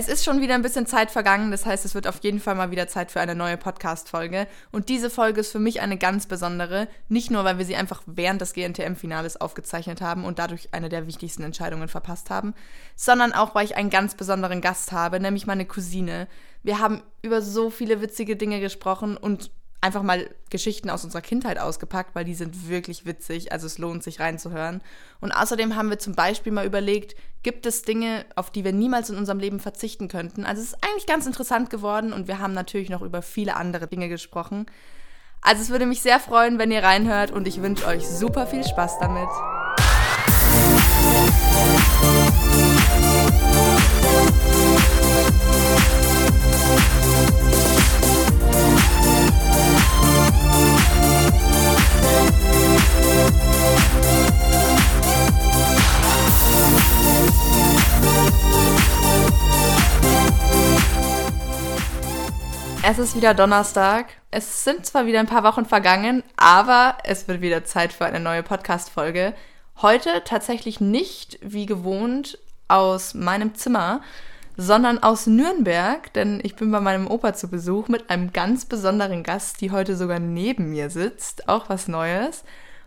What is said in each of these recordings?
Es ist schon wieder ein bisschen Zeit vergangen, das heißt, es wird auf jeden Fall mal wieder Zeit für eine neue Podcast-Folge. Und diese Folge ist für mich eine ganz besondere, nicht nur, weil wir sie einfach während des GNTM-Finales aufgezeichnet haben und dadurch eine der wichtigsten Entscheidungen verpasst haben, sondern auch, weil ich einen ganz besonderen Gast habe, nämlich meine Cousine. Wir haben über so viele witzige Dinge gesprochen und einfach mal Geschichten aus unserer Kindheit ausgepackt, weil die sind wirklich witzig. Also es lohnt sich reinzuhören. Und außerdem haben wir zum Beispiel mal überlegt, gibt es Dinge, auf die wir niemals in unserem Leben verzichten könnten. Also es ist eigentlich ganz interessant geworden und wir haben natürlich noch über viele andere Dinge gesprochen. Also es würde mich sehr freuen, wenn ihr reinhört und ich wünsche euch super viel Spaß damit. Es ist wieder Donnerstag. Es sind zwar wieder ein paar Wochen vergangen, aber es wird wieder Zeit für eine neue Podcast-Folge. Heute tatsächlich nicht wie gewohnt aus meinem Zimmer, sondern aus Nürnberg, denn ich bin bei meinem Opa zu Besuch mit einem ganz besonderen Gast, die heute sogar neben mir sitzt. Auch was Neues.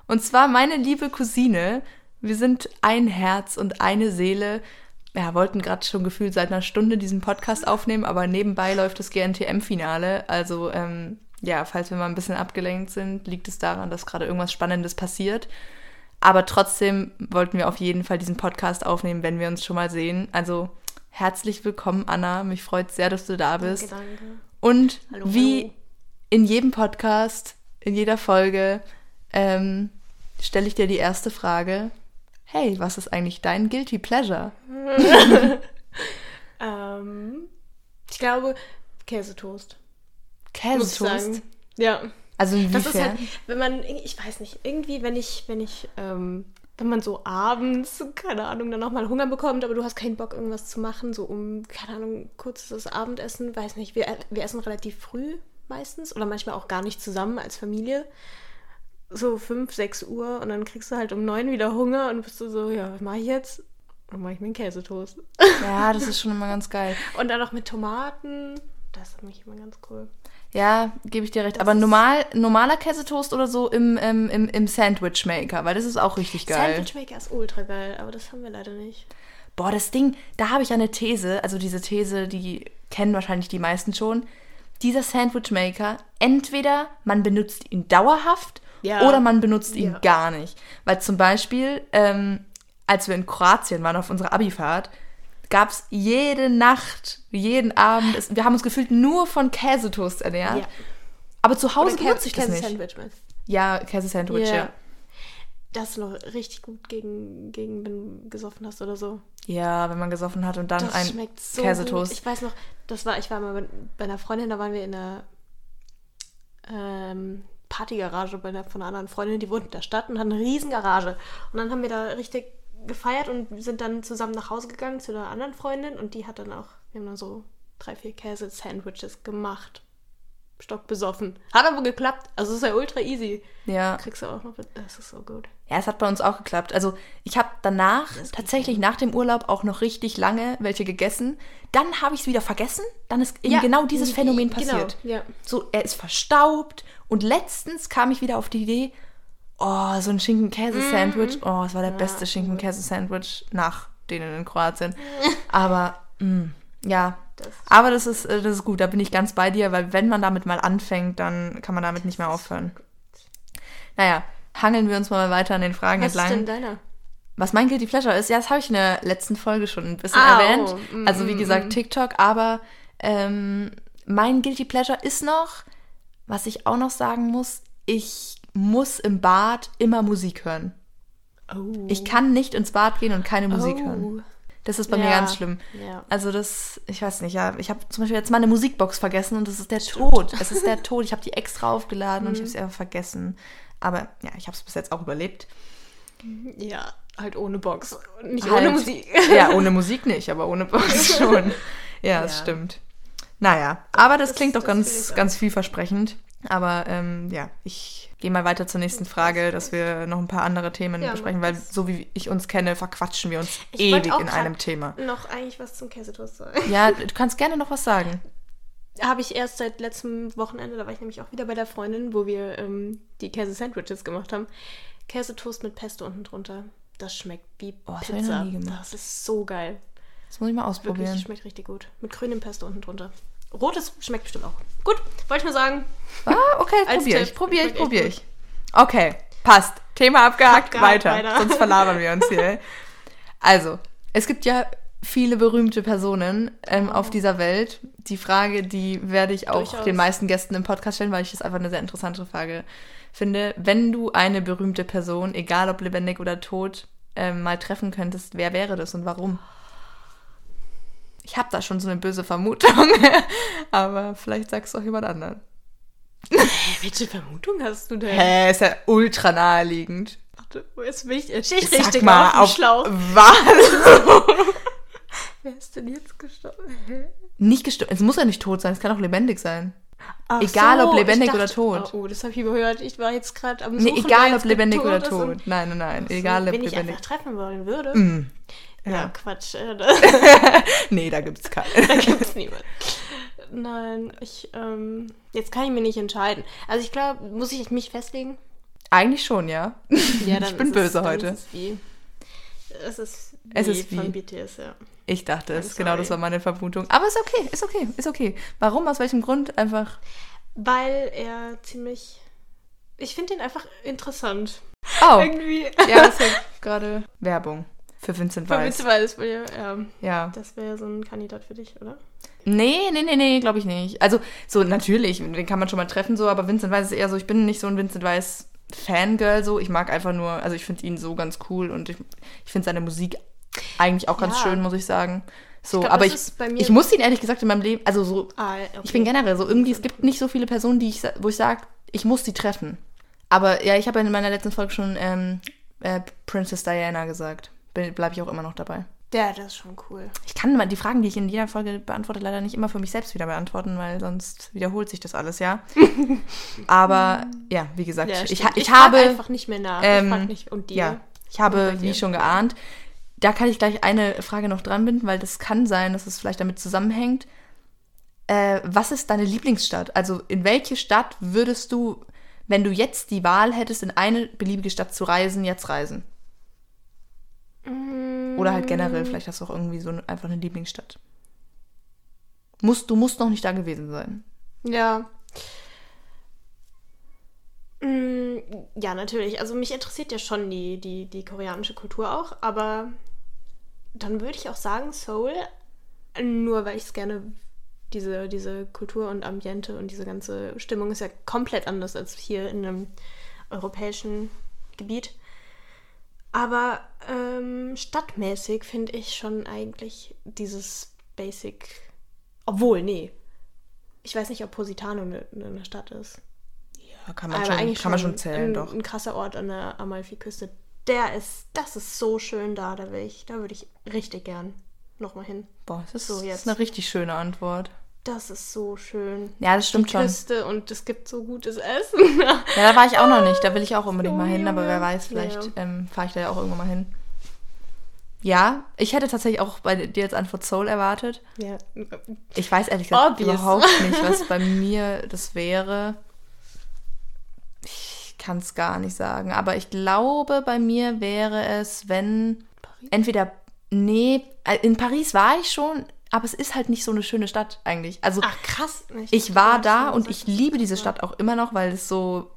Und zwar meine liebe Cousine. Wir sind ein Herz und eine Seele ja, wollten gerade schon gefühlt seit einer Stunde diesen Podcast aufnehmen, aber nebenbei läuft das GNTM-Finale. Also, ähm, ja, falls wir mal ein bisschen abgelenkt sind, liegt es daran, dass gerade irgendwas Spannendes passiert. Aber trotzdem wollten wir auf jeden Fall diesen Podcast aufnehmen, wenn wir uns schon mal sehen. Also, herzlich willkommen, Anna. Mich freut sehr, dass du da bist. Danke, danke. Und Hallo, wie hallo. in jedem Podcast, in jeder Folge, ähm, stelle ich dir die erste Frage. Hey, was ist eigentlich dein Guilty Pleasure? Ähm, ich glaube, Käsetoast. Käsetoast? Ja. Also Das ist halt, inwiefern? wenn man, ich weiß nicht, irgendwie, wenn ich, wenn ich, ähm, wenn man so abends, keine Ahnung, dann nochmal Hunger bekommt, aber du hast keinen Bock, irgendwas zu machen, so um, keine Ahnung, kurzes Abendessen, weiß nicht, wir, wir essen relativ früh meistens oder manchmal auch gar nicht zusammen als Familie. So 5, 6 Uhr und dann kriegst du halt um 9 wieder Hunger und bist du so, ja, was mache ich jetzt? Dann mache ich mir einen Käsetoast. Ja, das ist schon immer ganz geil. Und dann noch mit Tomaten. Das ist mich immer ganz cool. Ja, gebe ich dir recht. Das Aber normal, normaler Käsetoast oder so im, ähm, im, im Sandwich Maker, weil das ist auch richtig geil. Sandwich Maker ist ultra geil, aber das haben wir leider nicht. Boah, das Ding, da habe ich eine These, also diese These, die kennen wahrscheinlich die meisten schon. Dieser Sandwich Maker, entweder man benutzt ihn dauerhaft Ja. oder man benutzt ihn Ja. gar nicht. Weil zum Beispiel, ähm, als wir in Kroatien waren auf unserer Abifahrt, gab es jede Nacht, jeden Abend, es, wir haben uns gefühlt nur von Käsetoast ernährt. Ja. Aber zu Hause benutze ich das nicht. Käse-Sandwich mit. Ja, Käsesandwich, ja. Das ist noch richtig gut gegen, gegen, wenn du gesoffen hast oder so. Ja, wenn man gesoffen hat und dann Das ein schmeckt so Käsetoast. gut. Ich weiß noch, das war, ich war mal bei, bei einer Freundin, da waren wir in einer ähm, Partygarage bei einer, von einer anderen Freundin, die wohnt in der Stadt und hat eine riesen Garage. Und dann haben wir da richtig gefeiert und sind dann zusammen nach Hause gegangen zu einer anderen Freundin und die hat dann auch, wir haben dann so drei, vier Käse-Sandwiches gemacht. Stock besoffen. Hat aber geklappt. Also es ist ja ultra easy. ja. Kriegst du auch noch. Das ist so gut. Ja, es hat bei uns auch geklappt. Also ich habe danach, tatsächlich nach dem Urlaub, auch noch richtig lange welche gegessen. Dann habe ich es wieder vergessen. Dann ist eben Ja, genau dieses Phänomen genau, passiert. ja. So, er ist verstaubt. Und letztens kam ich wieder auf die Idee, oh, so ein Schinken-Käse-Sandwich. Oh, es war der beste Schinken-Käse-Sandwich nach denen in Kroatien. Aber, mh, ja. Das- Aber das ist, äh, das ist gut, da bin ich ganz bei dir, weil wenn man damit mal anfängt, dann kann man damit nicht mehr aufhören. Naja, hangeln wir uns mal weiter an den Fragen Was ist entlang. denn deiner? Was mein Guilty Pleasure ist, ja, das habe ich in der letzten Folge schon ein bisschen Ah, erwähnt. oh, mm, also wie mm, gesagt, mm. TikTok, aber ähm, mein Guilty Pleasure ist noch, was ich auch noch sagen muss, ich muss im Bad immer Musik hören. Oh. Ich kann nicht ins Bad gehen und keine Musik Oh. hören. Das ist bei mir Ja, ganz schlimm. ja. Also das, ich weiß nicht, ja, ich habe zum Beispiel jetzt meine Musikbox vergessen und das ist der Tod. Es ist der Tod. Ich habe die extra aufgeladen Mhm. und ich habe sie einfach vergessen. Aber ja, ich habe es bis jetzt auch überlebt. Ja, halt ohne Box. Nicht Halt. ohne Musik. Ja, ohne Musik nicht, aber ohne Box schon. Ja, das Ja. stimmt. Naja, aber das, Das- klingt doch ganz, ganz vielversprechend. Aber ähm, ja, ich gehe mal weiter zur nächsten Frage, dass wir noch ein paar andere Themen Ja, besprechen, weil so wie ich uns kenne, verquatschen wir uns Ich ewig in einem Thema. Noch eigentlich was zum Käsetoast sagen. Ja, du kannst gerne noch was sagen. Habe ich erst seit letztem Wochenende, da war ich nämlich auch wieder bei der Freundin, wo wir ähm, die Käse-Sandwiches gemacht haben. Käsetoast mit Pesto unten drunter. Das schmeckt wie Oh, das Pizza. Das ist so geil. Das muss ich mal Wirklich, ausprobieren. schmeckt richtig gut. Mit grünem Pesto unten drunter. Rotes schmeckt bestimmt auch. Gut, wollte ich nur sagen. Ah, okay, probiere ich, probiere ich, probiere ich. Okay, passt. Thema abgehakt, Abgehakt, weiter. weiter. Sonst verlabern wir uns hier. Also, es gibt ja viele berühmte Personen ähm, auf dieser Welt. Die Frage, die werde ich auch Durchaus. den meisten Gästen im Podcast stellen, weil ich das einfach eine sehr interessante Frage finde. Wenn du eine berühmte Person, egal ob lebendig oder tot, ähm, mal treffen könntest, wer wäre das und warum? Ich habe da schon so eine böse Vermutung, aber vielleicht sagst du auch jemand anderen. Welche Vermutung hast du denn? Hä, ist ja ultra naheliegend. Warte, jetzt bin ich, jetzt ich richtig mal, auf auf. Was? Wer ist denn jetzt gestorben? Hä? nicht gestorben. Es muss ja nicht tot sein, es kann auch lebendig sein. Ach Egal, ob ich lebendig oder tot. Oh, oh das habe ich überhört. Ich war jetzt gerade am Nee, Suchen, egal wer ob lebendig oder tot ist tot. Nein, nein, nein. So, Egal ob Wenn ich lebendig. einfach treffen wollen würde. Mm. Ja, Ja. Quatsch. Äh, da Nee, da gibt's keinen. da gibt's niemanden. Nein, ich, ähm, jetzt kann ich mir nicht entscheiden. Also ich glaube, muss ich mich festlegen? Eigentlich schon, ja. Ja, ich bin böse es, heute. Ist es, wie, es ist wie Es ist von wie. BTS, ja. Ich dachte es, genau, das war meine Vermutung. Aber ist okay, ist okay, ist okay. Warum? Aus welchem Grund? Einfach. Weil er ziemlich, ich finde ihn einfach interessant. Oh, Irgendwie. ja, das ist ja gerade Werbung für Vincent Weiss. Witze weiß, ja, ja, Ja. das wäre so ein Kandidat für dich, oder? Nee, nee, nee, nee, glaube ich nicht. Also, so natürlich, den kann man schon mal treffen, so, aber Vincent Weiss ist eher so, ich bin nicht so ein Vincent Weiss Fangirl, so. Ich mag einfach nur, also ich finde ihn so ganz cool und ich, ich finde seine Musik eigentlich auch ganz Ja. schön, muss ich sagen. So, glaub, aber ich, ich muss ihn ehrlich gesagt in meinem Leben, also so, Ah, okay. ich bin generell so, irgendwie, es gibt nicht so viele Personen, die ich, wo ich sage, ich muss die treffen. Aber ja, ich habe in meiner letzten Folge schon ähm, äh, Princess Diana gesagt. Bleibe ich auch immer noch dabei. Ja, das ist schon cool. Ich kann die Fragen, die ich in jeder Folge beantworte, leider nicht immer für mich selbst wieder beantworten, weil sonst wiederholt sich das alles, ja. Aber ja, wie gesagt, Ja, ich, ich, frag habe, einfach nicht mehr nach. ähm, ich nicht. Und dir? ja, ich habe, wie schon geahnt, da kann ich gleich eine Frage noch dran binden, weil das kann sein, dass es vielleicht damit zusammenhängt. Äh, was ist deine Lieblingsstadt? Also in welche Stadt würdest du, wenn du jetzt die Wahl hättest, in eine beliebige Stadt zu reisen, jetzt reisen? Oder halt Mm. generell, vielleicht hast du auch irgendwie so einfach eine Lieblingsstadt. Musst, du musst noch nicht da gewesen sein. Ja. Mm, Ja, natürlich. Also mich interessiert ja schon die, die, die koreanische Kultur auch, aber dann würde ich auch sagen Seoul, nur weil ich es gerne, diese, diese Kultur und Ambiente und diese ganze Stimmung ist ja komplett anders als hier in einem europäischen Gebiet. Aber ähm, stadtmäßig finde ich schon eigentlich dieses Basic. Obwohl, nee. Ich weiß nicht, ob Positano eine, eine Stadt ist. Ja, kann man, Aber schon, kann man schon zählen, ein, doch. Ein krasser Ort an der Amalfiküste. Der ist, das ist so schön da, da will ich, da würde ich richtig gern nochmal hin. Boah, das ist, So, das jetzt. ist eine richtig schöne Antwort. Das ist so schön. Ja, das stimmt die schon. Küste und es gibt so gutes Essen. Ja, da war ich auch noch nicht. Da will ich auch unbedingt Oh, mal hin, aber wer weiß, vielleicht Ja. ähm, fahre ich da ja auch irgendwann mal hin. Ja, ich hätte tatsächlich auch bei dir als Antwort Soul erwartet. ja. Ich weiß ehrlich gesagt Obvious. überhaupt nicht, was bei mir das wäre. Ich kann es gar nicht sagen. Aber ich glaube, bei mir wäre es, wenn entweder. Nee, äh, in Paris war ich schon, aber es ist halt nicht so eine schöne Stadt eigentlich. Also Ach, krass. ich war dachte, da und ich liebe diese. Stadt auch immer noch, weil es so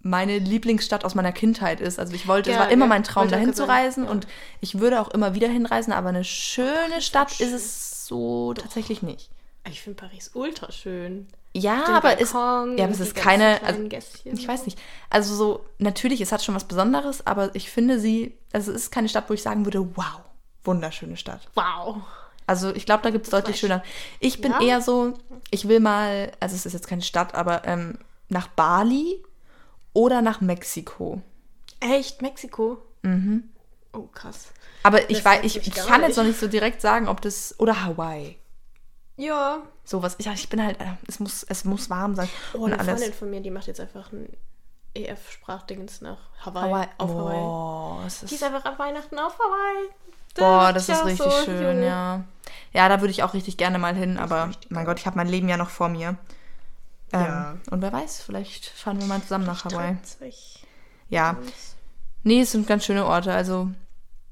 meine Lieblingsstadt aus meiner Kindheit ist. Also ich wollte, es Ja, war immer ja, mein Traum, dahin zu reisen ja. und ich würde auch immer wieder hinreisen, aber eine schöne Stadt ist schön. es so tatsächlich nicht. Ich finde Paris ultra schön. Ja, aber es, ja, aber es ist keine, also, ich weiß nicht. Also so, natürlich, es hat schon was Besonderes, aber ich finde sie, also es ist keine Stadt, wo ich sagen würde, wow, wunderschöne Stadt. Wow. Also ich glaube, da gibt es deutlich schöner. Ich bin Ja? eher so, ich will mal, also es ist jetzt keine Stadt, aber ähm, nach Bali oder nach Mexiko. Echt? Mexiko? Mhm. Oh, krass. Aber ich Das weiß, weiß ich, ich ich kann jetzt noch nicht so direkt sagen, ob das oder Hawaii. Ja. Sowas. Ich, ich bin halt, äh, es muss, es muss warm sein. Oh, und eine alles. Freundin von mir, die macht jetzt einfach ein EF-Sprachdingens nach Hawaii. Hawaii. Auf Hawaii. Boah, es Die ist, ist einfach an Weihnachten auf Hawaii. Boah, das ich ist richtig so, schön, Junge. ja. Ja, da würde ich auch richtig gerne mal hin, aber mein Gott, ich habe mein Leben ja noch vor mir. Ähm, Ja. Und wer weiß, vielleicht fahren wir mal zusammen nach Hawaii. Ja. Nee, es sind ganz schöne Orte. Also,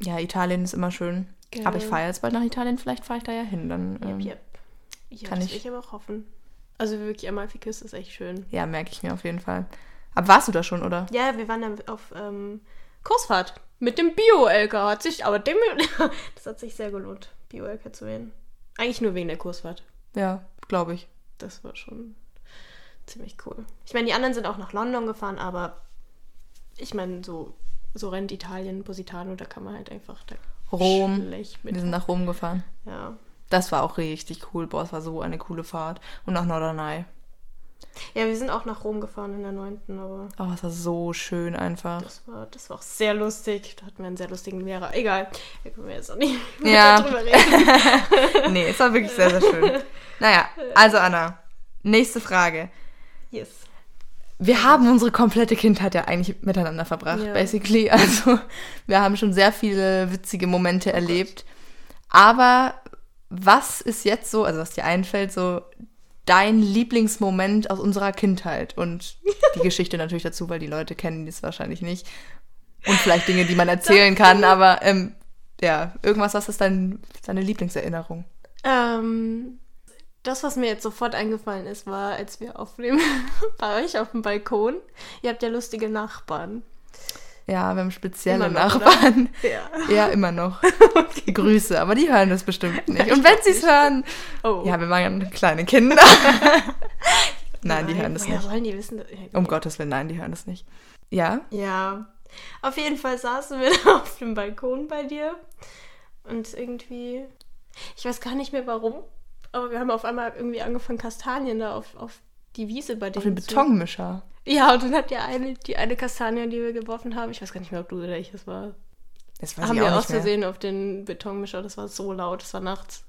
ja, Italien ist immer schön. Gell. Aber ich fahre jetzt bald nach Italien, vielleicht fahre ich da ja hin. Dann, ähm, Yep, yep. Ja, kann das ich- will ich aber auch hoffen. Also wirklich, Amalfi-Küste ist echt schön. ja, merke ich mir auf jeden Fall. Aber warst du da schon, oder? Ja, wir waren dann auf ähm, Kursfahrt mit dem Bio-LK. Hat sich, aber dem, das hat sich sehr gelohnt, Bio-LK zu wählen. Eigentlich nur wegen der Kursfahrt. Ja, glaube ich. Das war schon ziemlich cool. Ich meine, die anderen sind auch nach London gefahren, aber ich meine, so, so rennt Italien, Positano, da kann man halt einfach da Rom. Wir sind nach Rom gefahren. Ja. Das war auch richtig cool. Boah, es war so eine coole Fahrt. Und nach Norderney. ja, wir sind auch nach Rom gefahren in der 9., aber Oh, es war so schön einfach. das war, das war auch sehr lustig. Da hatten wir einen sehr lustigen Lehrer. Egal, da können wir jetzt auch nicht Ja. drüber reden. nee, es war wirklich sehr, sehr schön. Naja, also Anna, nächste Frage. Yes. Wir haben unsere komplette Kindheit ja eigentlich miteinander verbracht, Ja. basically. Also wir haben schon sehr viele witzige Momente erlebt. Aber was ist jetzt so, also was dir einfällt, so dein Lieblingsmoment aus unserer Kindheit? Und die Geschichte natürlich dazu, weil die Leute kennen das wahrscheinlich nicht. Und vielleicht Dinge, die man erzählen kann, aber ähm, ja, irgendwas, was ist dein, deine Lieblingserinnerung? Ähm, das, was mir jetzt sofort eingefallen ist, war, als wir auf dem, bei euch auf dem Balkon, ihr habt ja lustige Nachbarn. Ja, wir haben spezielle noch, Nachbarn. Ja. Ja, immer noch. Grüße, aber die hören das bestimmt nicht. Und wenn sie es hören, Oh. ja, wir waren kleine Kinder. nein, die hören das nicht. sollen die wissen? Um Gottes Willen, nein, die hören das nicht. Ja? Ja. Auf jeden Fall saßen wir da auf dem Balkon bei dir. Und irgendwie, ich weiß gar nicht mehr warum, aber wir haben auf einmal irgendwie angefangen, Kastanien da auf, auf die Wiese bei denen Auf den Betonmischer. Ja, und dann hat ja eine, die eine Kastanie, die wir geworfen haben, ich weiß gar nicht mehr, ob du oder ich es war, Das weiß haben ich wir auch aus mehr. Versehen auf den Betonmischer. Das war so laut, es war nachts.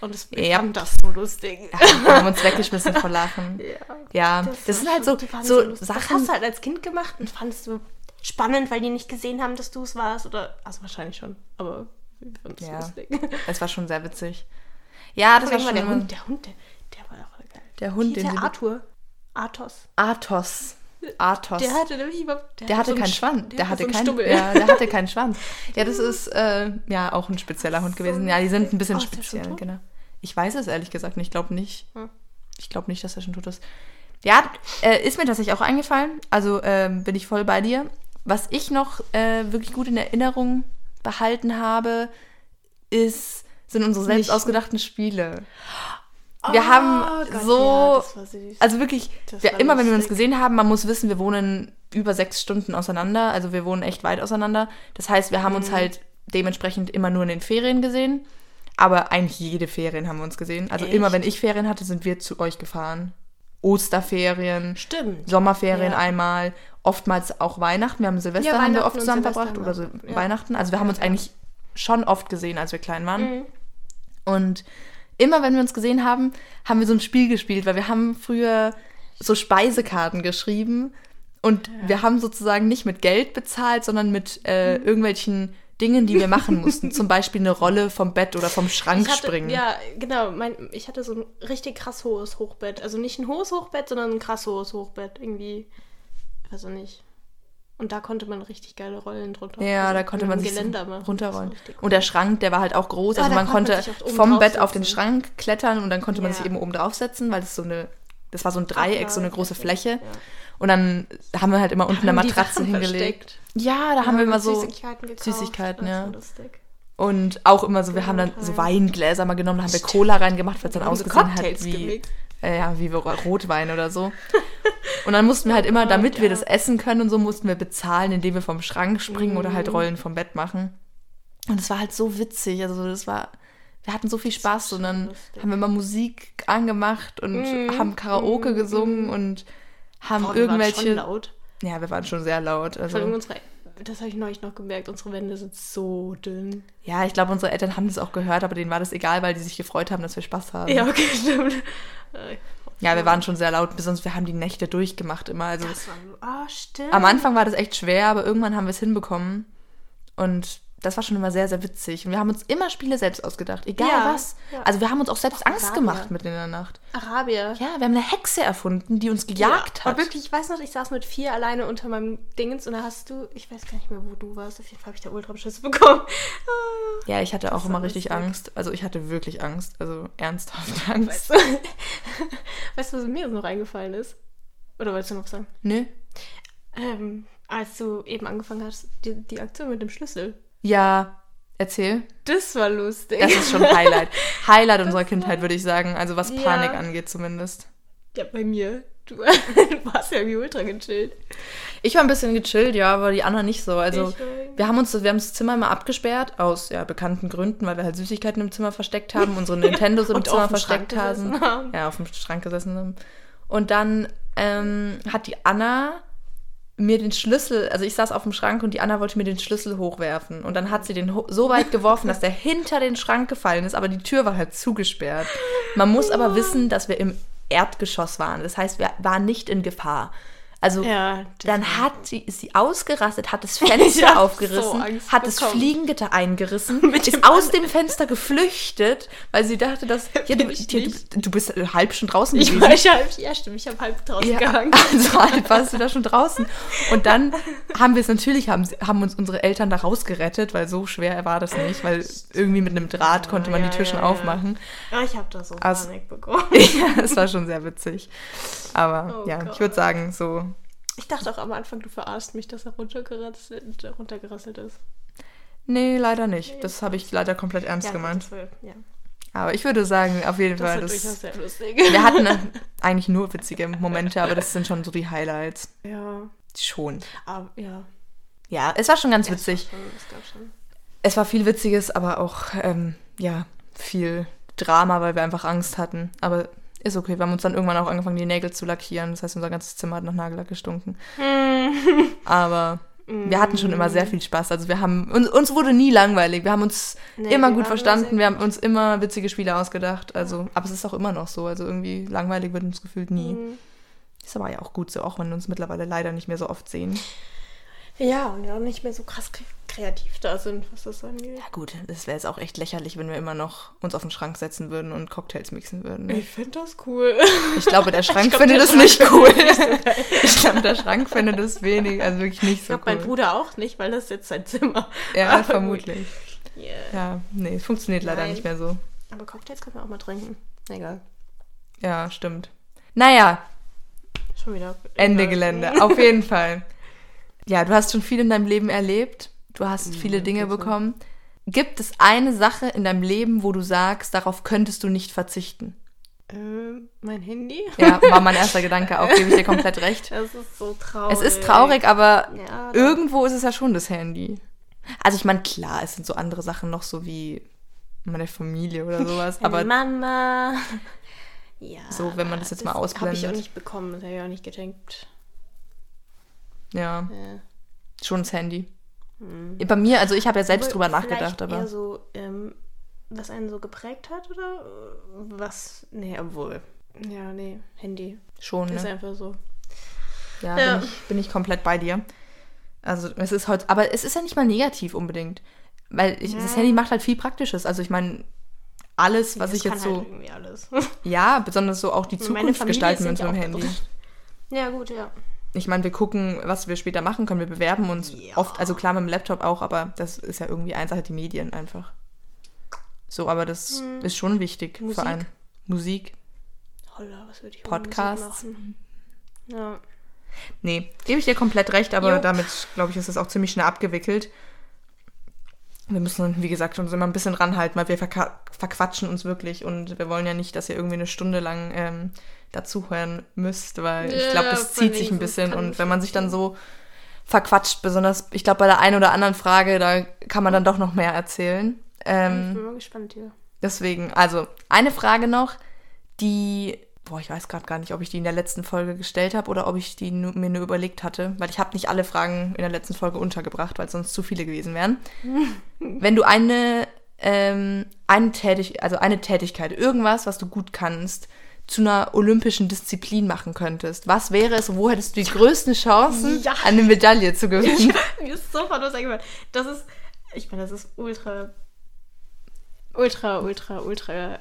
Und es, Ja. fand das so lustig. Wir haben uns weggeschmissen vor Lachen. Ja. Ja, das, war sind halt so, waren so lustig. Das Sachen. hast du halt als Kind gemacht und fandest du spannend, weil die nicht gesehen haben, dass du es warst. Oder, also wahrscheinlich schon, aber wir fanden es Ja. lustig. Es war schon sehr witzig. Ja, das war schon der Hund, der Hund, der, der war auch geil. Der Hund, Hieß den der Arthur. Athos. Athos. Athos. Der hatte nämlich überhaupt. Der hatte so einen keinen Sch- Schwanz. Der, hatte so einen keinen. Ja, der hatte keinen Schwanz. Ja, das ist äh, ja auch ein spezieller Hund gewesen. Ja, die sind ein bisschen Oh, der speziell, genau. Ich weiß es ehrlich gesagt nicht. Ich glaube nicht. Hm. Ich glaube nicht, dass er schon tot ist. Ja, äh, ist mir tatsächlich auch eingefallen. Also ähm, bin ich voll bei dir. Was ich noch äh, wirklich gut in Erinnerung behalten habe, ist, sind unsere selbst Nicht- ausgedachten Spiele. Wir Oh haben Gott, so, ja, also wirklich, wir, immer wenn wir uns gesehen haben, man muss wissen, wir wohnen über sechs Stunden auseinander, also wir wohnen echt weit auseinander. Das heißt, wir haben Mhm. uns halt dementsprechend immer nur in den Ferien gesehen, aber eigentlich jede Ferien haben wir uns gesehen. Also Echt? immer wenn ich Ferien hatte, sind wir zu euch gefahren. Osterferien, Stimmt. Sommerferien Ja. einmal, oftmals auch Weihnachten. Wir haben Silvester Ja, haben wir oft zusammen verbracht oder so. Weihnachten. Also wir haben uns eigentlich schon oft gesehen, als wir klein waren. Mhm. Und immer wenn wir uns gesehen haben, haben wir so ein Spiel gespielt, weil wir haben früher so Speisekarten geschrieben und wir haben sozusagen nicht mit Geld bezahlt, sondern mit äh, Mhm. irgendwelchen Dingen, die wir machen mussten. Zum Beispiel eine Rolle vom Bett oder vom Schrank hatte, springen. Ja, genau. Mein, ich hatte so ein richtig krass hohes Hochbett. Also nicht ein hohes Hochbett, sondern ein krass hohes Hochbett. Irgendwie, also nicht. Und da konnte man richtig geile Rollen drunter Ja, also da konnte mit man sich Geländer so machen. runterrollen. Das. Und der Schrank, der war halt auch groß. Ja, Also da man konnte man vom Bett auf den. Schrank klettern und dann konnte man Ja. sich eben oben draufsetzen, weil es so eine, das war so ein Dreieck, so eine große Fläche, Fläche. ja. Und dann haben wir halt immer unten eine Matratze hingelegt. versteckt. Ja, da haben wir immer so Süßigkeiten gekauft. Süßigkeiten, Das ja. lustig. Und auch immer so, wir haben dann so Weingläser mal genommen, da haben wir Cola reingemacht, weil es dann ausgesehen hat wie, äh, ja, wie Rotwein oder so. Und dann mussten wir halt immer, damit wir das essen können und so, mussten wir bezahlen, indem wir vom Schrank springen oder Mhm. halt Rollen vom Bett machen. Und es war halt so witzig, also das war, wir hatten so viel Spaß und dann lustig. haben wir mal Musik angemacht und Mhm. haben Karaoke Mhm. gesungen und haben Boah, wir waren schon irgendwelche, laut. ja, wir waren schon sehr laut, also unsere, das habe ich neulich noch gemerkt, unsere Wände sind so dünn. Ja, ich glaube, unsere Eltern haben das auch gehört, aber denen war das egal, weil die sich gefreut haben, dass wir Spaß haben. Ja, okay, stimmt. Ja, wir waren schon sehr laut, besonders wir haben die Nächte durchgemacht immer. Also Das war, ah, stimmt. am Anfang war das echt schwer, aber irgendwann haben wir es hinbekommen. Und das war schon immer sehr, sehr witzig. Und wir haben uns immer Spiele selbst ausgedacht, egal Ja, was. ja. Also wir haben uns auch selbst Auch Angst Arabier. gemacht mitten in der Nacht. Arabier. Ja, wir haben eine Hexe erfunden, die uns gejagt ja, hat. Und wirklich, ich weiß noch, ich saß mit vier alleine unter meinem Dingens und da hast du, ich weiß gar nicht mehr, wo du warst. Auf jeden Fall habe ich da Ultrabeschiss bekommen. Ja, ich hatte auch Das immer war richtig lustig. Angst. Also ich hatte wirklich Angst. Also ernsthaft Angst. Weißt du, weißt du, was mir jetzt noch eingefallen ist? Oder wolltest du noch sagen? Nö. Ähm, als du eben angefangen hast, die, die Aktion mit dem Schlüssel. Ja, erzähl. Das war lustig. Das ist schon Highlight. Highlight unserer Kindheit, würde ich sagen. Also was Ja. Panik angeht zumindest. ja, bei mir. Du, warst ja wie ultra gechillt. Ich war ein bisschen gechillt, ja, aber die anderen nicht so. Also wir haben uns, wir haben das Zimmer mal abgesperrt aus ja, bekannten Gründen, weil wir halt Süßigkeiten im Zimmer versteckt haben, unsere Nintendos im Zimmer versteckt haben. haben. Ja, auf dem Schrank gesessen haben. Und dann ähm, hat die Anna mir den Schlüssel, also ich saß auf dem Schrank und die Anna wollte mir den Schlüssel hochwerfen. Und dann hat sie den so weit geworfen, dass der hinter den Schrank gefallen ist, aber die Tür war halt zugesperrt. Man muss aber wissen, dass wir im Erdgeschoss waren. Das heißt, wir waren nicht in Gefahr. Also Ja, dann hat sie, ist sie ausgerastet, hat das Fenster so aufgerissen, Angst hat das bekommen. Fliegengitter eingerissen, Mit ist dem aus dem Fenster geflüchtet, weil sie dachte, dass ja, du, du, du bist halb schon draußen Ich gewesen. war ich hab, ja, stimmt, ich habe halb draußen Ja, gehangen. also halb warst du da schon draußen. Und dann haben wir es natürlich, haben, haben uns unsere Eltern da rausgerettet, weil so schwer war das nicht, weil irgendwie mit einem Draht konnte man Ja, die Tür schon aufmachen. Ja, ich habe da so Also- Panik bekommen. ja, es war schon sehr witzig. Aber Oh ja, Gott. ich würde sagen, so Ich dachte auch am Anfang, du verarschst mich, dass er runtergerasselt, runtergerasselt ist. Nee, leider nicht. Das habe ich leider komplett ernst ja, gemeint. War, ja. Aber ich würde sagen, auf jeden das Fall, das, sehr lustig. wir hatten eigentlich nur witzige Momente, aber das sind schon so die Highlights. ja, Schon. aber ja. Ja, es war schon ganz Ja, witzig. Das war schon, schon. Es war viel Witziges, aber auch, ähm, ja, viel Drama, weil wir einfach Angst hatten. Aber ist okay. Wir haben uns dann irgendwann auch angefangen, die Nägel zu lackieren. Das heißt, unser ganzes Zimmer hat nach Nagellack gestunken. Aber wir hatten schon immer sehr viel Spaß. Also wir haben, uns, uns wurde nie langweilig. Wir haben uns Nee, immer gut verstanden. Wir haben uns immer witzige Spiele ausgedacht. Also, aber es ist auch immer noch so. Also irgendwie langweilig wird uns gefühlt nie. Mhm. Ist aber ja auch gut so, auch wenn wir uns mittlerweile leider nicht mehr so oft sehen. Ja, und ja, nicht mehr so krass kre- kreativ da sind, was das angeht. Ja gut, das wäre jetzt auch echt lächerlich, wenn wir immer noch uns auf den Schrank setzen würden und Cocktails mixen würden. ne? Ich finde das cool. Ich glaube, der Schrank glaub, findet das Schrank nicht cool. nicht so ich glaube, der Schrank findet das wenig, also wirklich nicht Ich so glaube, cool. mein Bruder auch nicht, weil das ist jetzt sein Zimmer. ja, Aber vermutlich. Yeah. Ja, nee, es funktioniert leider Nein. nicht mehr so. Aber Cocktails können wir auch mal trinken. Egal. Ja, stimmt. Naja, Schon wieder. Ende. Gelände, auf jeden Fall. Ja, du hast schon viel in deinem Leben erlebt. Du hast viele Ja, Dinge bekommen. Gibt es eine Sache in deinem Leben, wo du sagst, darauf könntest du nicht verzichten? Ähm, mein Handy? Ja, war mein erster Gedanke auch, gebe ich dir komplett recht. Das ist so traurig. Es ist traurig, aber Ja, irgendwo ist es ja schon das Handy. Also ich meine, klar, es sind so andere Sachen noch so wie meine Familie oder sowas, aber Mama. Ja. So, wenn man das jetzt mal Habe ich ausblendet. auch nicht bekommen. Das habe ich auch nicht geschenkt. Ja, Ja. schon das Handy. Bei mir, also ich habe ja selbst Aber drüber nachgedacht, aber Eher so, ähm, was einen so geprägt hat oder äh, was? Nee, obwohl. Ja, nee, Handy. schon, Ist ne? einfach so. Ja, Ja. Bin, ich, bin ich komplett bei dir. Also es ist heute, aber es ist ja nicht mal negativ unbedingt. Weil ich, das Ja. Handy macht halt viel Praktisches. Also ich meine, alles, was Das ich jetzt halt so, irgendwie alles. ja, besonders so auch die Zukunft gestalten ist mit dem ja Handy. ja, gut, ja. Ich meine, wir gucken, was wir später machen können. Wir bewerben uns Ja. oft, also klar mit dem Laptop auch, aber das ist ja irgendwie eine Sache, die Medien einfach. So, aber das ist schon wichtig Hm. Musik? für einen. Musik. Holla, was würde ich Podcasts? machen? Ja. Nee, gebe ich dir komplett recht, aber Jo. damit, glaube ich, ist es auch ziemlich schnell abgewickelt. Wir müssen, wie gesagt, uns immer ein bisschen ranhalten, weil wir verquatschen uns wirklich und wir wollen ja nicht, dass ihr irgendwie eine Stunde lang ähm, dazuhören müsst, weil ich glaube, Ja, das zieht sich ein bisschen und ich wenn man sich dann so verquatscht, besonders, ich glaube, bei der einen oder anderen Frage, da kann man dann doch noch mehr erzählen. Ich Ähm, bin mal gespannt hier. Deswegen, also eine Frage noch, die, boah, ich weiß gerade gar nicht, ob ich die in der letzten Folge gestellt habe oder ob ich die nur, mir nur überlegt hatte, weil ich habe nicht alle Fragen in der letzten Folge untergebracht, weil sonst zu viele gewesen wären. Wenn du eine, ähm, eine, Tätig also eine Tätigkeit, irgendwas, was du gut kannst, zu einer olympischen Disziplin machen könntest, was wäre es wo hättest du die größten Chancen, Ja. eine Medaille zu gewinnen? Mir ist sofort was eingefallen. Das ist, ich meine, das ist ultra, ultra, ultra, ultra äh,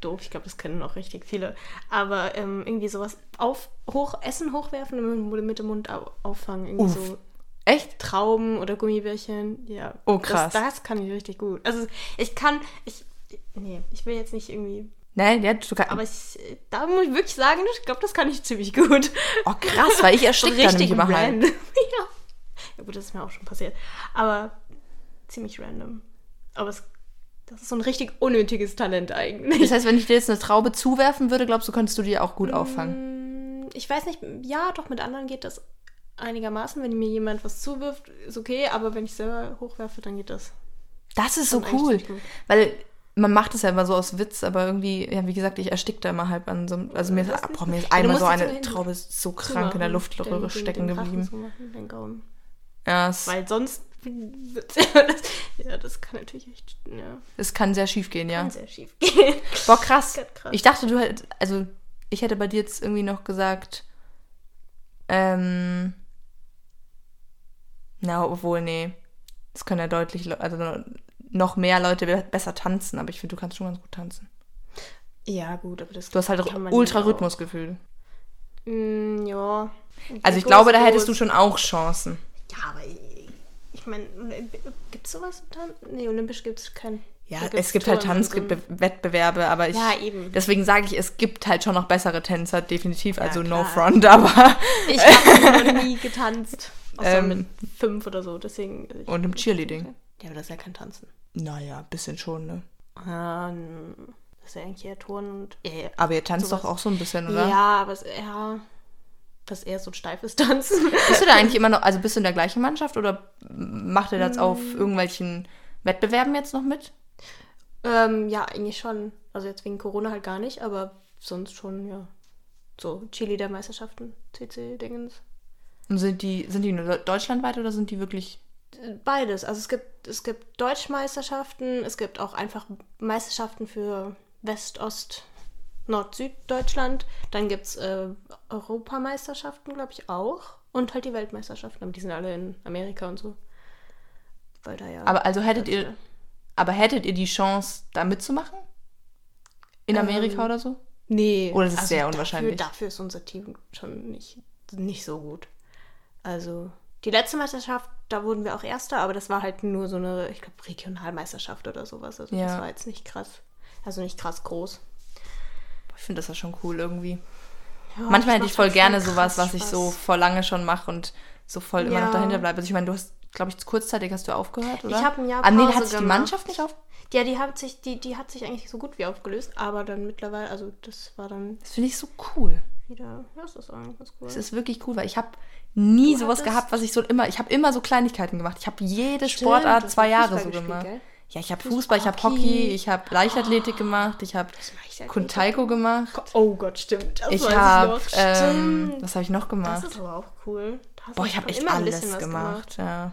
doof. Ich glaube, das kennen auch richtig viele. Aber ähm, irgendwie sowas auf, hoch, Essen hochwerfen und mit, mit dem Mund au, auffangen. Irgendwie Uff. so Echt? Trauben oder Gummibärchen. Ja. Oh, krass. Das, das kann ich richtig gut. Also ich kann, ich, nee, ich will jetzt nicht irgendwie, Nein, ja, du kannst. aber ich, da muss ich wirklich sagen, ich glaube, das kann ich ziemlich gut. oh, krass, weil ich ersticke da nämlich immer halt. random. ja. ja, gut, das ist mir auch schon passiert. Aber ziemlich random. Aber es, das ist so ein richtig unnötiges Talent eigentlich. Das heißt, wenn ich dir jetzt eine Traube zuwerfen würde, glaubst du, könntest du die auch gut auffangen? Mm, Ich weiß nicht, ja, doch, mit anderen geht das einigermaßen. Wenn mir jemand was zuwirft, ist okay, aber wenn ich selber hochwerfe, dann geht das. Das ist so cool. Weil man macht es ja immer so aus Witz, aber irgendwie, ja, wie gesagt, ich erstick da immer halb an so einem, also mir ist, Das boah, mir ist einmal so eine Traube ist so krank in der Luftröhre den- stecken den geblieben. den Gaumen. Ja, es, Weil sonst ja, das, ja, das kann natürlich echt, ja, es kann sehr schief gehen, ja. kann sehr schief gehen. Boah, krass. Krass. Ich dachte, du hättest, also ich hätte bei dir jetzt irgendwie noch gesagt, ähm, na, obwohl, nee, es können ja deutlich, also noch mehr Leute be- besser tanzen, aber ich finde, du kannst schon ganz gut tanzen. Ja, gut, aber das Du hast halt man ultra ja auch. Rhythmusgefühl. Mm, ja. Also ich glaube, da hättest du schon auch Chancen. Ja, aber ich, ich meine, gibt es sowas? im Tan- Nee, olympisch gibt es kein. Ja, es gibt halt Touren so. Tanzwettbewerbe, aber ich. Ja, eben. Deswegen sage ich, es gibt halt schon noch bessere Tänzer, definitiv. Also no klar. front, aber. Ich habe noch nie getanzt. Außer Ähm, mit fünf oder so, deswegen. Und im Cheerleading. Ja, aber das ist ja kein Tanzen. Naja, bisschen schon, ne? N- das ist ja eigentlich eher Turnen und. Ja. Aber ihr tanzt Sowas. doch auch so ein bisschen, oder? Ja, aber es, ja, das ist eher so ein steifes Tanzen. Bist du da eigentlich immer noch, also bist du in der gleichen Mannschaft oder macht ihr das auf Mm. irgendwelchen Wettbewerben jetzt noch mit? ähm, ja, eigentlich schon. Also jetzt wegen Corona halt gar nicht, aber sonst schon, ja. So, Cheerleader-Meisterschaften, CC-Dingens. Und sind die, sind die nur deutschlandweit oder sind die wirklich. Beides. Also es gibt, es gibt Deutschmeisterschaften, es gibt auch einfach Meisterschaften für West, Ost, Nord, Süddeutschland. Dann gibt es äh, Europameisterschaften, glaube ich, auch. Und halt die Weltmeisterschaften, aber die sind alle in Amerika und so. Weil da ja. Aber also hättet ihr. Aber hättet ihr die Chance, da mitzumachen? In Amerika Ähm, oder so? Nee. Oder ist es sehr unwahrscheinlich? Dafür, dafür ist unser Team schon nicht, nicht so gut. Also, die letzte Meisterschaft, da wurden wir auch Erster, aber das war halt nur so eine, ich glaube, Regionalmeisterschaft oder sowas. Also, Ja. das war jetzt nicht krass. Also, nicht krass groß. Ich finde das ja schon cool irgendwie. Ja, Manchmal hätte ich voll gerne sowas, was ich so vor lange schon mache und so voll immer Ja. noch dahinter bleibe. Also ich meine, du hast, glaube ich, kurzzeitig hast du aufgehört, oder? Ich habe ein Jahr Ah, nee, Pause hat sich die gemacht. Mannschaft nicht auf. Ja, die hat sich, die, die hat sich eigentlich so gut wie aufgelöst, aber dann mittlerweile, also das war dann Das finde ich so cool. Wieder, das ist eigentlich ganz cool. Das ist wirklich cool, weil ich habe nie Du sowas hattest- gehabt, was ich so immer, ich habe immer so Kleinigkeiten gemacht. Ich habe jede Stimmt, Sportart zwei Jahre so gemacht. gell? Ja, ich habe Fußball, ich habe Hockey. Ich habe Leichtathletik gemacht, ich habe. Kuntaiko gemacht. Oh Gott, stimmt. Das Ich habe, ähm, was habe ich noch Das gemacht? ist aber auch cool. Boah, ich habe echt alles was gemacht, ja.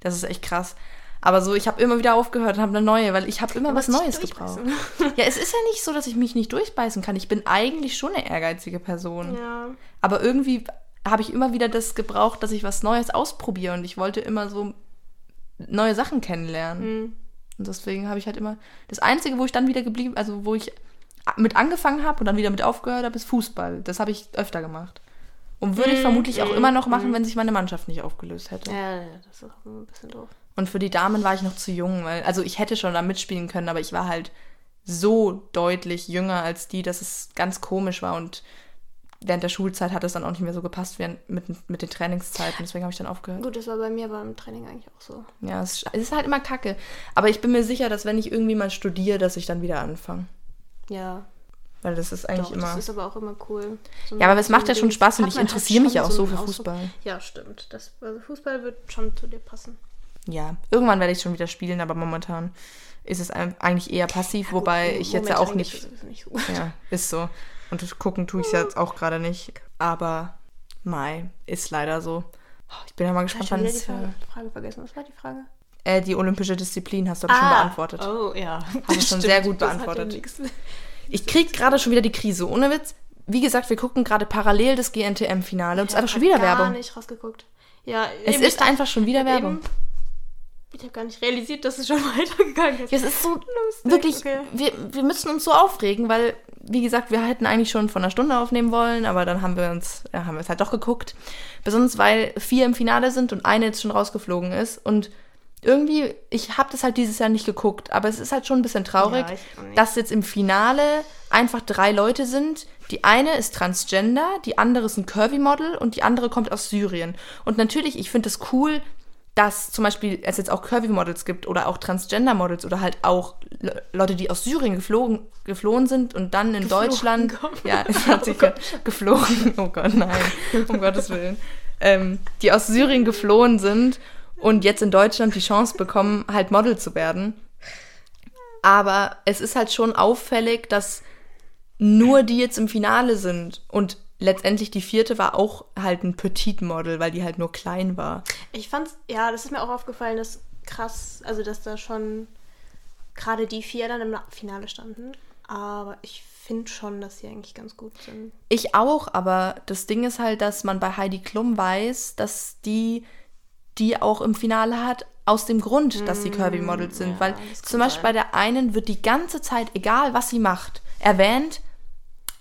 Das ist echt krass. Aber so, ich habe immer wieder aufgehört und habe eine neue, weil ich habe immer was Neues gebraucht. Ja, es ist ja nicht so, dass ich mich nicht durchbeißen kann. Ich bin eigentlich schon eine ehrgeizige Person. Ja. Aber irgendwie habe ich immer wieder das gebraucht, dass ich was Neues ausprobiere und ich wollte immer so neue Sachen kennenlernen. Mhm. Und deswegen habe ich halt immer das einzige, wo ich dann wieder geblieben, also wo ich mit angefangen habe und dann wieder mit aufgehört habe, ist Fußball. Das habe ich öfter gemacht. Und würde ich Mhm, vermutlich auch mhm, immer noch machen, mhm. wenn sich meine Mannschaft nicht aufgelöst hätte. Ja, das ist auch ein bisschen doof. Und für die Damen war ich noch zu jung, weil, also ich hätte schon da mitspielen können, aber ich war halt so deutlich jünger als die, dass es ganz komisch war und während der Schulzeit hat es dann auch nicht mehr so gepasst während, mit, mit den Trainingszeiten. Deswegen habe ich dann aufgehört. Gut, das war bei mir beim Training eigentlich auch so. Ja, es, es ist halt immer kacke. Aber ich bin mir sicher, dass wenn ich irgendwie mal studiere, dass ich dann wieder anfange. Ja, Weil das ist eigentlich doch, immer. das ist aber auch immer cool. So ja, aber es macht ja schon Spaß und ich halt interessiere mich ja auch so für Fußball. Ja, stimmt. Das, also Fußball wird schon zu dir passen. Ja, irgendwann werde ich schon wieder spielen, aber momentan ist es eigentlich eher passiv, wobei ich jetzt ja auch nicht. es nicht. Ja, ist so. Und gucken tue ich es jetzt auch gerade nicht. Aber Mai ist leider so. Ich bin ja mal Ich gespannt, habe wann wieder die es. Frage, Frage vergessen. Was war die Frage? Äh, die olympische Disziplin hast du doch schon beantwortet. Oh, ja. Hast du schon sehr gut beantwortet. Ich krieg gerade schon wieder die Krise. Ohne Witz. Wie gesagt, wir gucken gerade parallel das GNTM-Finale und es ist einfach schon wieder gar Werbung. nicht rausgeguckt. Ja, Es eben, ist ich- einfach schon wieder eben- Werbung. Ich habe gar nicht realisiert, dass es schon weitergegangen ist. Ja, es ist so Lustig, wirklich, okay. wir, wir müssen uns so aufregen, weil, wie gesagt, wir hätten eigentlich schon vor einer Stunde aufnehmen wollen, aber dann haben wir uns, ja, haben wir es halt doch geguckt. Besonders weil vier im Finale sind und eine jetzt schon rausgeflogen ist. Und irgendwie, ich habe das halt dieses Jahr nicht geguckt, aber es ist halt schon ein bisschen traurig, Ja, dass jetzt im Finale einfach drei Leute sind. Die eine ist Transgender, die andere ist ein Curvy-Model und die andere kommt aus Syrien. Und natürlich, ich finde es cool, dass zum Beispiel es jetzt auch Curvy-Models gibt oder auch Transgender-Models oder halt auch Le Leute, die aus Syrien geflogen, geflohen sind und dann in Geflogen Deutschland. kommen. Ja, es hat sich ja geflogen. Oh Gott, nein. Um Gottes Willen. Ähm, die aus Syrien geflohen sind und jetzt in Deutschland die Chance bekommen, halt Model zu werden. Aber es ist halt schon auffällig, dass nur die jetzt im Finale sind. Und letztendlich die vierte war auch halt ein Petit-Model, weil die halt nur klein war. Ich fand's, ja, das ist mir auch aufgefallen, dass krass, also dass da schon gerade die vier dann im Finale standen. Aber ich finde schon, dass sie eigentlich ganz gut sind. Ich auch, aber das Ding ist halt, dass man bei Heidi Klum weiß, dass die die auch im Finale hat, aus dem Grund, dass sie Curvy-Models sind. ja, weil zum Beispiel bei sein. der einen wird die ganze Zeit, egal was sie macht, erwähnt,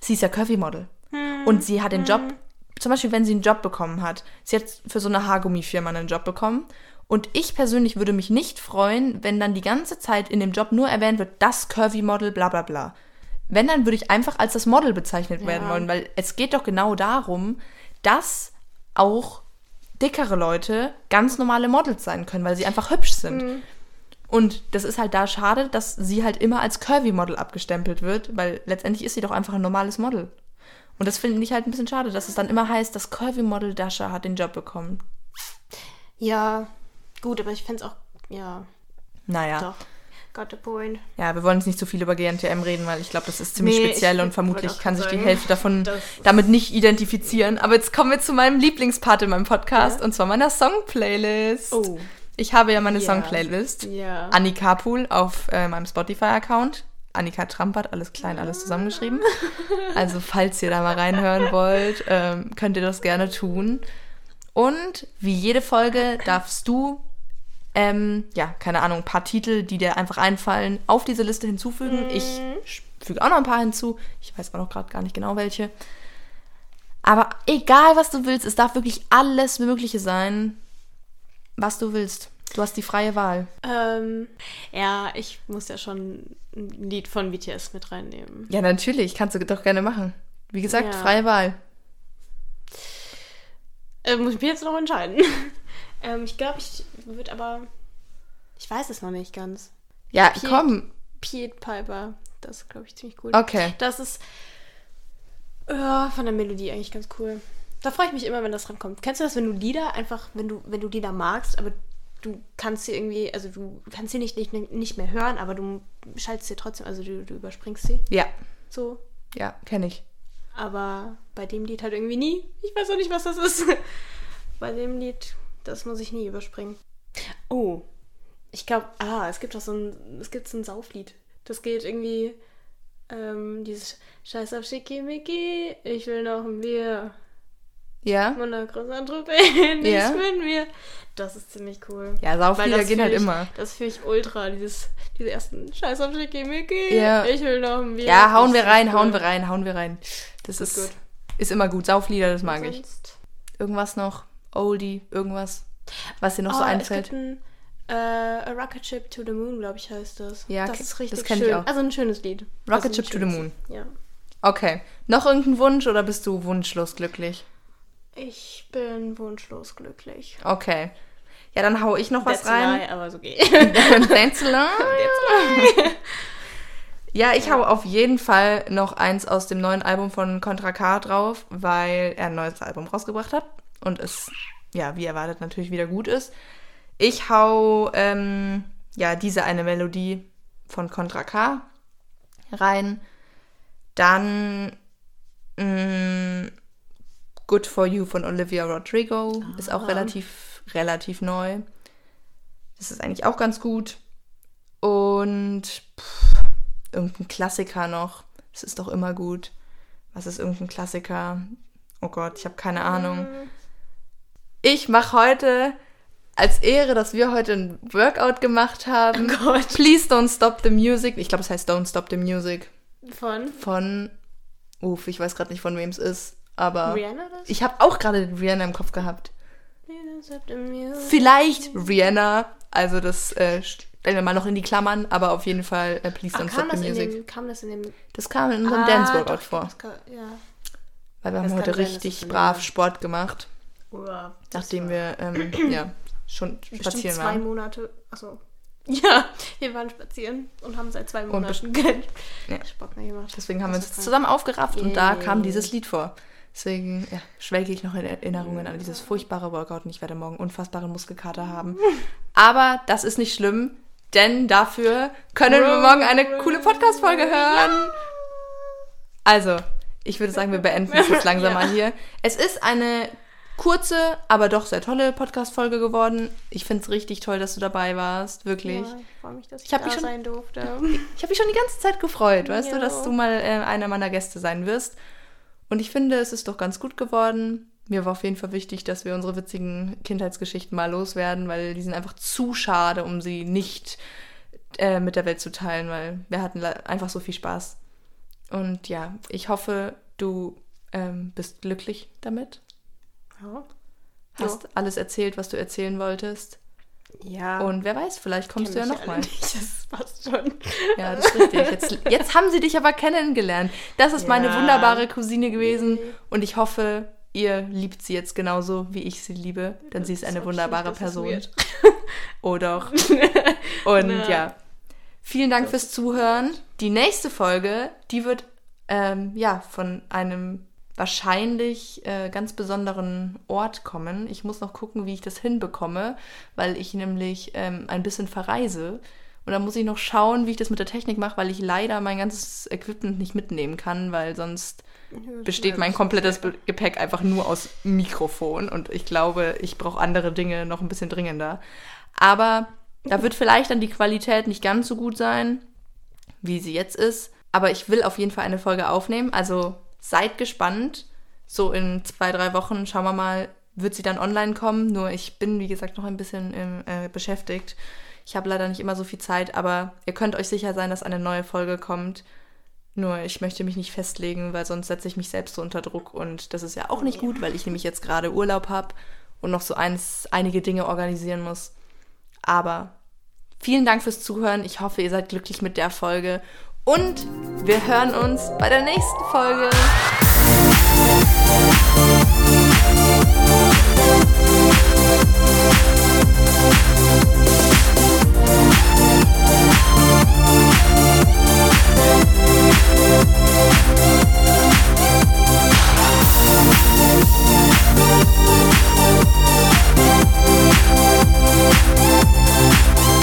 sie ist ja Und sie hat den Job, zum Beispiel wenn sie einen Job bekommen hat, sie hat für so eine Haargummifirma einen Job bekommen. Und ich persönlich würde mich nicht freuen, wenn dann die ganze Zeit in dem Job nur erwähnt wird, das Curvy-Model, bla bla bla. Wenn, dann würde ich einfach als das Model bezeichnet werden wollen, weil es geht doch genau darum, dass auch dickere Leute ganz normale Models sein können, weil sie einfach hübsch sind. Und das ist halt da schade, dass sie halt immer als Curvy-Model abgestempelt wird, weil letztendlich ist sie doch einfach ein normales Model. Und das finde ich halt ein bisschen schade, dass es dann immer heißt, das Curvy-Model Dasha hat den Job bekommen. Ja, gut, aber ich fände es auch, ja, Naja. doch. Got the point. Ja, wir wollen jetzt nicht so viel über GNTM reden, weil ich glaube, das ist ziemlich Nee, speziell und vermutlich kann sich die sagen, Hälfte davon damit nicht identifizieren. Aber jetzt kommen wir zu meinem Lieblingspart in meinem Podcast Ja. und zwar meiner Song-Playlist. Oh. Ich habe ja meine Ja. Song-Playlist. Ja. Annika Pool auf äh, meinem Spotify-Account. Annika Trampert, alles klein, alles zusammengeschrieben. Also falls ihr da mal reinhören wollt, ähm, könnt ihr das gerne tun. Und wie jede Folge darfst du, ähm, ja, keine Ahnung, ein paar Titel, die dir einfach einfallen, auf diese Liste hinzufügen. Ich füge auch noch ein paar hinzu. Ich weiß aber noch gerade gar nicht genau welche. Aber egal, was du willst, es darf wirklich alles Mögliche sein, was du willst. Du hast die freie Wahl. Ähm, ja, ich muss ja schon ein Lied von BTS mit reinnehmen. Ja, natürlich, kannst du doch gerne machen. Wie gesagt, Ja. freie Wahl. Äh, muss ich mich jetzt noch entscheiden. ähm, ich glaube, ich würde aber. Ich weiß es noch nicht ganz. Ja, Piet- komm. Pied Piper. Das ist, glaube ich, ziemlich cool. Okay. Das ist ja, von der Melodie eigentlich ganz cool. Da freue ich mich immer, wenn das rankommt. Kennst du das, wenn du Lieder einfach, wenn du, wenn du Lieder magst, aber du kannst sie irgendwie, also du kannst sie nicht, nicht, nicht mehr hören, aber du schaltest sie trotzdem, also du, du überspringst sie Ja, so. ja, kenne ich. Aber bei dem Lied halt irgendwie nie. Ich weiß auch nicht, was das ist. bei dem Lied, das muss ich nie überspringen. Oh, ich glaube, ah, es gibt doch so ein, es gibt so ein Sauflied. Das geht irgendwie, ähm, dieses Scheiß auf Schickimicki, ich will noch ein Bier. Ja? Wundergroßer Tropen, nicht Ja. mit mir. Das ist ziemlich cool. Ja, Sauflieder gehen halt ich, immer. Das fühle ich ultra, dieses, diese ersten Scheiß auf Schickimicki, Ja. ich will noch ein Bier. Ja, hauen wir ist rein, cool. hauen wir rein, hauen wir rein. Das ist, gut. ist immer gut. Sauflieder, das mag ich. Irgendwas noch? Oldie, irgendwas, was dir noch so Oh, einfällt? Es gibt ein äh, A Rocket Ship to the Moon, glaube ich, heißt das. Ja, das ist richtig das kenn ich schön. auch. Also ein schönes Lied. Rocket also Ship to the Moon. Ja. Okay. Noch irgendein Wunsch oder bist du wunschlos glücklich? Ich bin wunschlos glücklich. Okay. Ja, dann hau ich noch was That's a rein. lie, aber ist okay. That's a lie. Ja, ich hau auf jeden Fall noch eins aus dem neuen Album von Contra K drauf, weil er ein neues Album rausgebracht hat und es, ja, wie erwartet natürlich wieder gut ist. Ich hau, ähm, ja, diese eine Melodie von Contra K rein. Dann Mm, Good for You von Olivia Rodrigo ist auch Ah. relativ, relativ neu. Das ist eigentlich auch ganz gut. Und pff, irgendein Klassiker noch. Das ist doch immer gut. Was ist irgendein Klassiker? Oh Gott, ich habe keine Ahnung. Ich mache heute als Ehre, dass wir heute ein Workout gemacht haben. Oh Gott. Please don't stop the music. Ich glaube, es heißt Don't Stop the Music. Von Von. Uff, ich weiß gerade nicht, von wem es ist. Aber. Rihanna das? Ich habe auch gerade Rihanna im Kopf gehabt. Vielleicht. Rihanna. Also das äh, stellen wir mal noch in die Klammern, aber auf jeden Fall äh, Please Ah, Don't Stop the in Music. dem, kam das in dem. das kam in unserem Ah, Dance Workout vor. kam- Ja. Weil wir Das haben kann heute sein, richtig brav Sport gemacht, das nachdem wir ähm, ja, schon bestimmt spazieren zwei waren. Monate. Also. Ja, wir waren spazieren und haben seit zwei Monaten keinen Ja. Sport mehr gemacht. Deswegen haben wir Das uns war krank. zusammen aufgerafft und da kam dieses Lied vor. Deswegen ja, schwelge ich noch in Erinnerungen an dieses furchtbare Workout und ich werde morgen unfassbaren Muskelkater haben. Aber das ist nicht schlimm, denn dafür können wir morgen eine coole Podcast-Folge hören. Also, ich würde sagen, wir beenden es jetzt langsam Ja. mal hier. Es ist eine kurze, aber doch sehr tolle Podcast-Folge geworden. Ich finde es richtig toll, dass du dabei warst. Wirklich. Ja, ich freue mich, dass ich, Ich da mich schon- sein durfte. Ich habe mich schon die ganze Zeit gefreut, weißt du, Ja. dass du mal äh, einer meiner Gäste sein wirst. Und ich finde, es ist doch ganz gut geworden. Mir war auf jeden Fall wichtig, dass wir unsere witzigen Kindheitsgeschichten mal loswerden, weil die sind einfach zu schade, um sie nicht äh, mit der Welt zu teilen, weil wir hatten einfach so viel Spaß. Und ja, ich hoffe, du ähm, bist glücklich damit. Ja. Hast alles erzählt, was du erzählen wolltest. Ja. Und wer weiß, vielleicht kommst du ja nochmal. nicht, Das passt schon. Ja, das ist richtig. Jetzt, jetzt haben sie dich aber kennengelernt. Das ist meine Ja. wunderbare Cousine gewesen und ich hoffe, ihr liebt sie jetzt genauso, wie ich sie liebe, denn sie ist eine wunderbare das ist Person. Oh doch. Und Na. ja, vielen Dank fürs Zuhören. Die nächste Folge, die wird ähm, ja von einem wahrscheinlich äh, ganz besonderen Ort kommen. Ich muss noch gucken, wie ich das hinbekomme, weil ich nämlich ähm, ein bisschen verreise. Und da muss ich noch schauen, wie ich das mit der Technik mache, weil ich leider mein ganzes Equipment nicht mitnehmen kann, weil sonst besteht mein komplettes Gepäck einfach nur aus Mikrofon. Und ich glaube, ich brauche andere Dinge noch ein bisschen dringender. Aber da wird vielleicht dann die Qualität nicht ganz so gut sein, wie sie jetzt ist. Aber ich will auf jeden Fall eine Folge aufnehmen. Also seid gespannt. So in zwei, drei Wochen, schauen wir mal, wird sie dann online kommen. Nur ich bin, wie gesagt, noch ein bisschen ähm, äh, beschäftigt. Ich habe leider nicht immer so viel Zeit, aber ihr könnt euch sicher sein, dass eine neue Folge kommt. Nur ich möchte mich nicht festlegen, weil sonst setze ich mich selbst so unter Druck und das ist ja auch nicht gut, weil ich nämlich jetzt gerade Urlaub habe und noch so eins, einige Dinge organisieren muss. Aber vielen Dank fürs Zuhören. Ich hoffe, ihr seid glücklich mit der Folge und wir hören uns bei der nächsten Folge. We'll